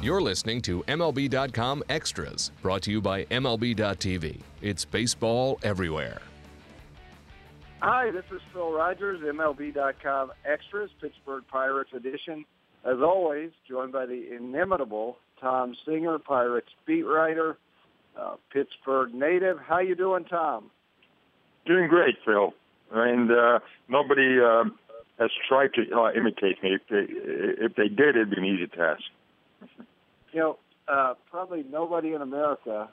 You're listening to MLB.com Extras, brought to you by MLB.tv. It's baseball everywhere. Hi, this is Phil Rogers, MLB.com Extras, Pittsburgh Pirates edition. As always, joined by the inimitable Tom Singer, Pirates beat writer, uh, Pittsburgh native. How you doing, Tom? Doing great, Phil. And uh, nobody uh, has tried to uh, imitate me. If they, if they did, it'd be an easy task. You know, uh, probably nobody in America,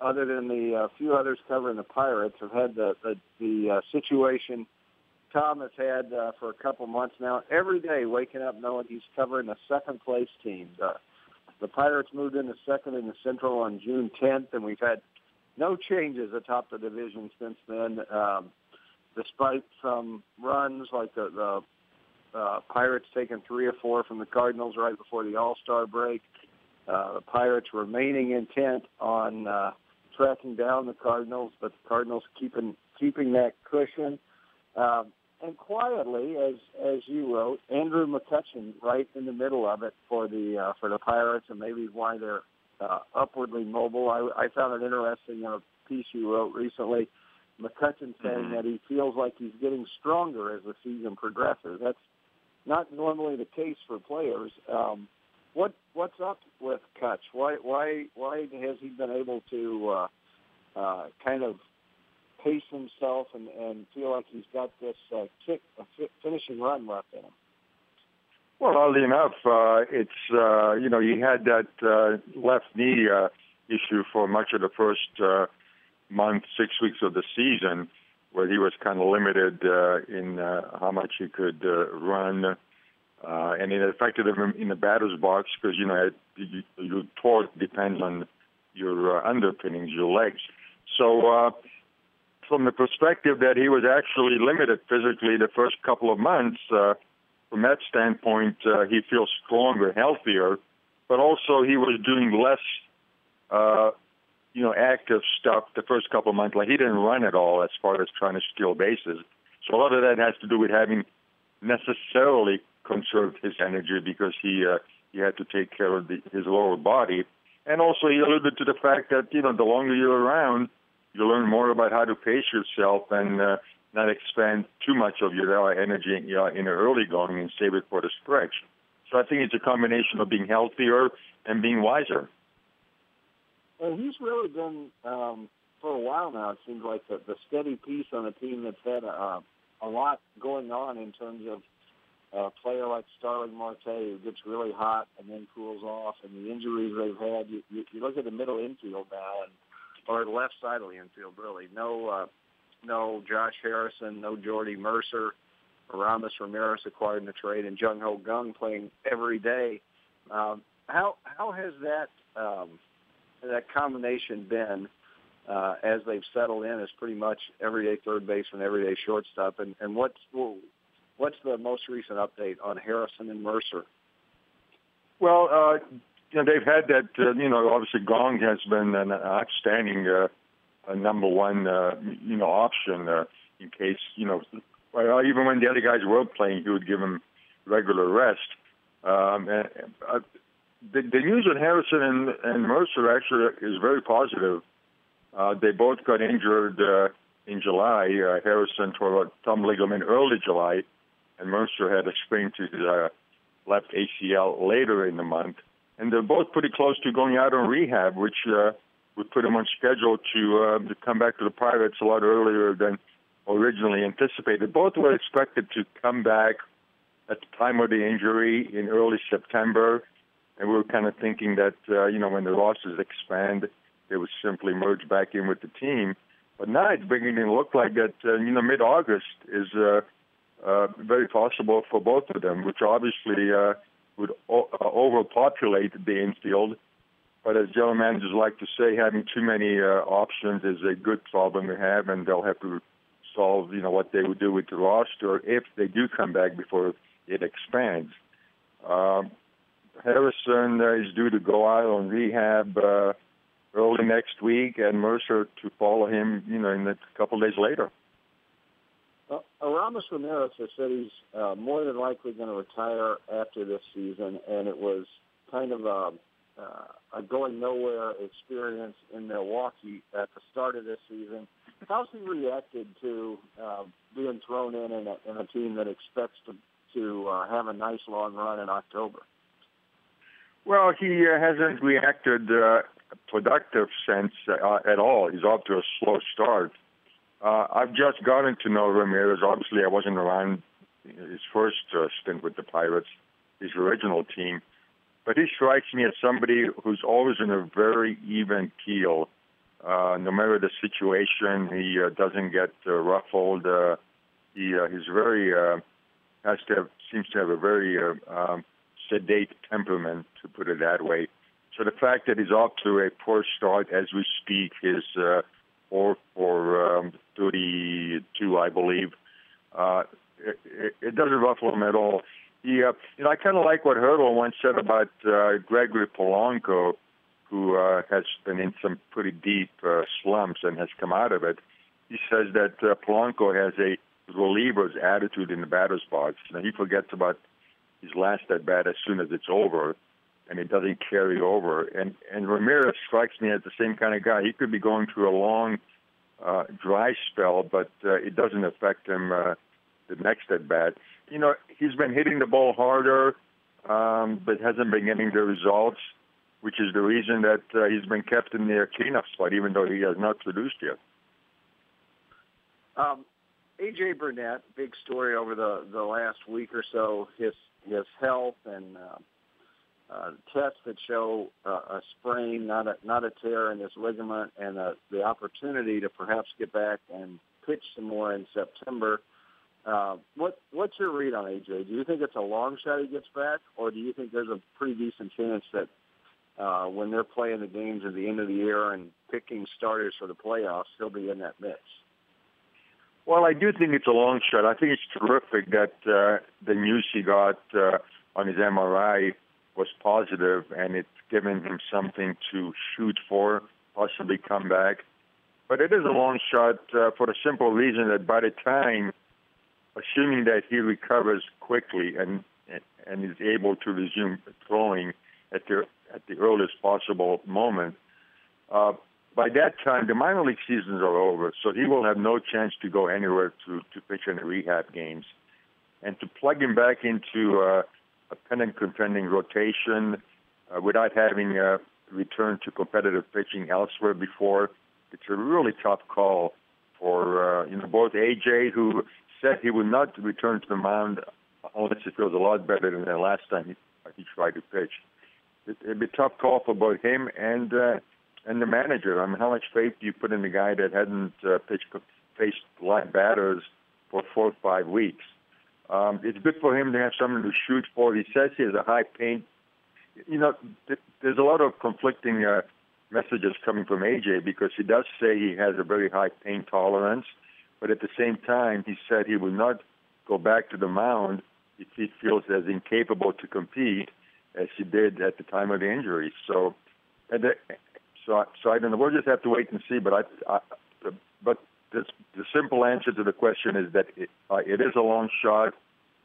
other than the uh, few others covering the Pirates, have had the the, the uh, situation Tom has had uh, for a couple months now. Every day, waking up knowing he's covering a second place team. Uh, the Pirates moved into second in the Central on June 10th, and we've had no changes atop the division since then. Um, despite some runs like the, the uh, Pirates taking three or four from the Cardinals right before the All-Star break, uh, the Pirates remaining intent on uh, tracking down the Cardinals, but the Cardinals keeping keeping that cushion. Um, and quietly, as as you wrote, Andrew McCutchen right in the middle of it for the uh, for the Pirates, and maybe why they're uh, upwardly mobile. I, I found it interesting in a piece you wrote recently. McCutchen saying mm-hmm. that he feels like he's getting stronger as the season progresses. That's not normally the case for players. Um, what what's up with Kutch? Why why why has he been able to uh, uh, kind of pace himself and, and feel like he's got this uh, kick, a finishing run left in him? Well, oddly enough, uh, it's uh, you know he had that uh, left knee uh, issue for much of the first uh, month, six weeks of the season, where he was kind of limited uh, in uh, how much he could uh, run uh, and it affected him in the batter's box because you know you, your torque depends on your uh, underpinnings, your legs. So, uh, from the perspective that he was actually limited physically the first couple of months, uh, from that standpoint, uh, he feels stronger, healthier, but also he was doing less, uh, you know, active stuff the first couple of months. Like he didn't run at all as far as trying to steal bases. So a lot of that has to do with having necessarily conserved his energy because he uh, he had to take care of the, his lower body, and also he alluded to the fact that you know the longer you're around, you learn more about how to pace yourself and uh, not expend too much of your uh, energy in, uh, in the early going and save it for the stretch. So I think it's a combination of being healthier and being wiser. Well, he's really been um, for a while now. It seems like the, the steady piece on a team that's had a, a lot going on in terms of a player like Starling Marte who gets really hot and then cools off, and the injuries they've had. You, you, you look at the middle infield now, and or the left side of the infield, really. No, uh, no Josh Harrison, no Jordy Mercer, Aramis Ramirez acquired in the trade, and Jung Ho Kang playing every day. Um, how how has that um, that combination been uh, as they've settled in as pretty much everyday third baseman, everyday shortstop, and and what's what's the most recent update on Harrison and Mercer? Well, uh, you know they've had that. Uh, you know, obviously Kang has been an outstanding uh, number one, uh, you know, option uh, in case you know. Well, even when the other guys were playing, he would give them regular rest. Um, and, uh, the, the news on Harrison and, and Mercer actually is very positive. Uh, they both got injured uh, in July. Uh, Harrison tore a thumb ligament early July, and Mercer had a sprain to his uh, left ACL later in the month. And they're both pretty close to going out on rehab, which uh, would put them on schedule to, uh, to come back to the Pirates a lot earlier than originally anticipated. Both were expected to come back at the time of the injury in early September, and we were kind of thinking that uh, you know when the losses expand, they would simply merge back in with the team. But now it's beginning to look like that uh, you know mid-August is uh, uh, very possible for both of them, which obviously uh, would o- uh, overpopulate the infield. But as general managers like to say, having too many uh, options is a good problem to have, and they'll have to solve, you know, what they would do with the roster if they do come back before it expands. Um, Harrison uh, is due to go out on rehab uh, early next week, and Mercer to follow him, you know, in a couple days later. Well, Aramis Ramirez has said he's uh, more than likely going to retire after this season, and it was kind of a, uh, a going nowhere experience in Milwaukee at the start of this season. How's he reacted to uh, being thrown in in a, in a team that expects to to uh, have a nice long run in October? Well, he uh, hasn't reacted uh, productive sense uh, at all. He's off to a slow start. Uh, I've just gotten to know Ramirez. Obviously, I wasn't around his first uh, stint with the Pirates, his original team. But he strikes me as somebody who's always in a very even keel. Uh, no matter the situation, he uh, doesn't get uh, ruffled. Uh, he uh, he's very uh, has to have, seems to have a very uh, um, sedate temperament, to put it that way. So the fact that he's off to a poor start as we speak is uh, or for um, 32, I believe. Uh, it, it, it doesn't ruffle him at all. He, uh, you know, I kind of like what Hurdle once said about uh, Gregory Polanco, who uh, has been in some pretty deep uh, slumps and has come out of it. He says that uh, Polanco has a reliever's attitude in the batter's box. Now, he forgets about his last at bat as soon as it's over and it doesn't carry over. And and Ramirez strikes me as the same kind of guy. He could be going through a long uh, dry spell, but uh, it doesn't affect him uh, the next at bat. You know, he's been hitting the ball harder, um, but hasn't been getting the results, which is the reason that uh, he's been kept in the cleanup spot, even though he has not produced yet. Um, AJ Burnett, big story over the the last week or so. His his health and uh, uh, tests that show uh, a sprain, not a not a tear in his ligament, and uh, the opportunity to perhaps get back and pitch some more in September. Uh, what what's your read on AJ? Do you think it's a long shot he gets back, or do you think there's a pretty decent chance that uh, when they're playing the games at the end of the year and picking starters for the playoffs, he'll be in that mix? Well, I do think it's a long shot. I think it's terrific that uh, the news he got uh, on his MRI was positive, and it's given him something to shoot for, possibly come back. But it is a long shot uh, for the simple reason that by the time, assuming that he recovers quickly and and is able to resume throwing at the at the earliest possible moment, uh, by that time the minor league seasons are over, so he will have no chance to go anywhere to to pitch in rehab games, and to plug him back into uh, a pennant contending rotation uh, without having uh, returned to competitive pitching elsewhere before. It's a really tough call for uh, you know both AJ, who said he would not return to the mound unless he feels a lot better than the last time he, he tried to pitch. It, it'd be a tough call for both him and uh, and the manager. I mean, how much faith do you put in the guy that hadn't uh, pitched faced live batters for four or five weeks? Um, it's good for him to have someone to shoot for. He says he has a high pain. You know, th- there's a lot of conflicting uh, messages coming from AJ because he does say he has a very high pain tolerance, but at the same time, he said he will not go back to the mound if he feels as incapable to compete as he did at the time of the injury. So, so, so I don't know. We'll just have to wait and see. But I, I but this, the simple answer to the question is that it, uh, it is a long shot.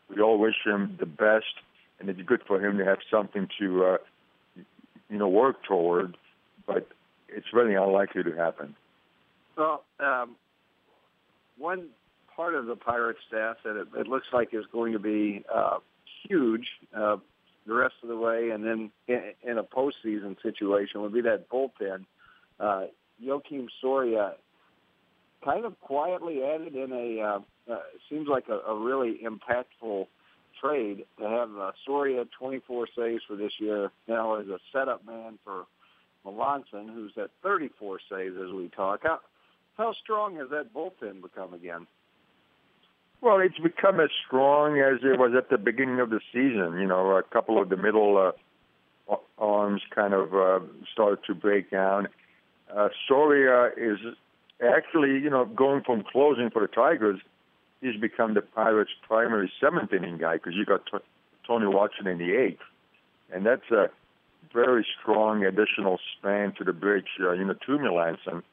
We all wish him the best, and it's good for him to have something to, uh, you know, work toward. But it's really unlikely to happen. Well, um, one part of the Pirate staff that it, it looks like is going to be uh, huge uh, the rest of the way, and then in, in a postseason situation would be that bullpen. Uh, Joakim Soria kind of quietly added in a uh, uh, seems like a, a really impactful trade to have uh, Soria 24 saves for this year now as a setup man for Melancon, who's at 34 saves as we talk. How, how strong has that bullpen become again? Well, it's become as strong as it was at the beginning of the season. You know, a couple of the middle uh, arms kind of uh, started to break down. Uh, Soria is actually, you know, going from closing for the Tigers, he's become the Pirates' primary seventh inning guy because you got t- Tony Watson in the eighth, and that's a very strong additional span to the bridge, uh, you know, to Melancon.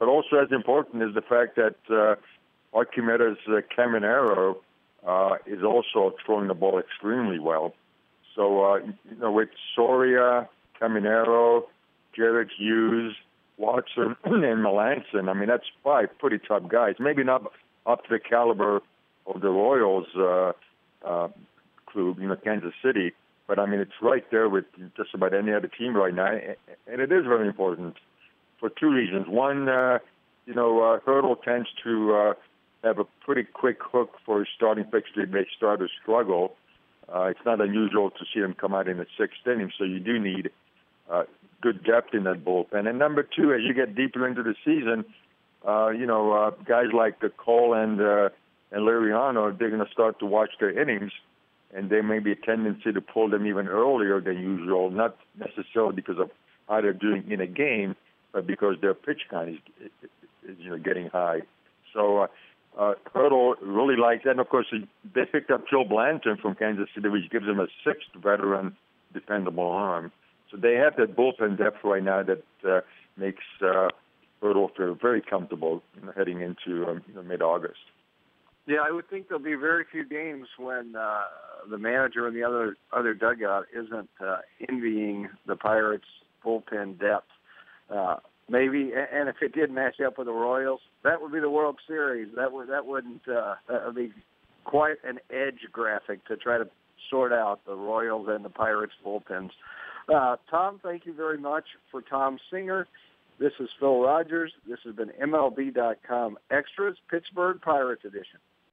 But also as important is the fact that uh, Arquimedes uh, Caminero uh, is also throwing the ball extremely well. So, uh, you know, with Soria, Caminero, Jared Hughes, Watson, and Melancon. I mean, that's five pretty tough guys. Maybe not up to the caliber of the Royals uh, uh, club, you know, Kansas City. But I mean, it's right there with just about any other team right now, and it is very important for two reasons. One, uh, you know, uh, Hurdle tends to uh, have a pretty quick hook for his starting if they start to struggle. Uh, it's not unusual to see them come out in the sixth inning, so you do need uh, good depth in that bullpen. And number two, as you get deeper into the season, uh, you know, uh, guys like the Cole and uh, and Liriano, they're going to start to watch their innings, and there may be a tendency to pull them even earlier than usual, not necessarily because of how they're doing in a game, but because their pitch count is, is, is you know getting high. So uh, uh, Hurdle really likes that. And of course, they picked up Joe Blanton from Kansas City, which gives them a sixth veteran, dependable arm. So they have that bullpen depth right now that uh, makes uh, Hurdle feel very comfortable you know, heading into um, you know, mid-August. Yeah, I would think there'll be very few games when uh, the manager in the other other dugout isn't uh, envying the Pirates' bullpen depth. Uh, maybe, and if it did match up with the Royals, that would be the World Series. That would that wouldn't uh, be quite an edge graphic to try to sort out the Royals and the Pirates bullpens. Uh, Tom, thank you very much for Tom Singer. This is Phil Rogers. This has been MLB.com Extras Pittsburgh Pirates Edition.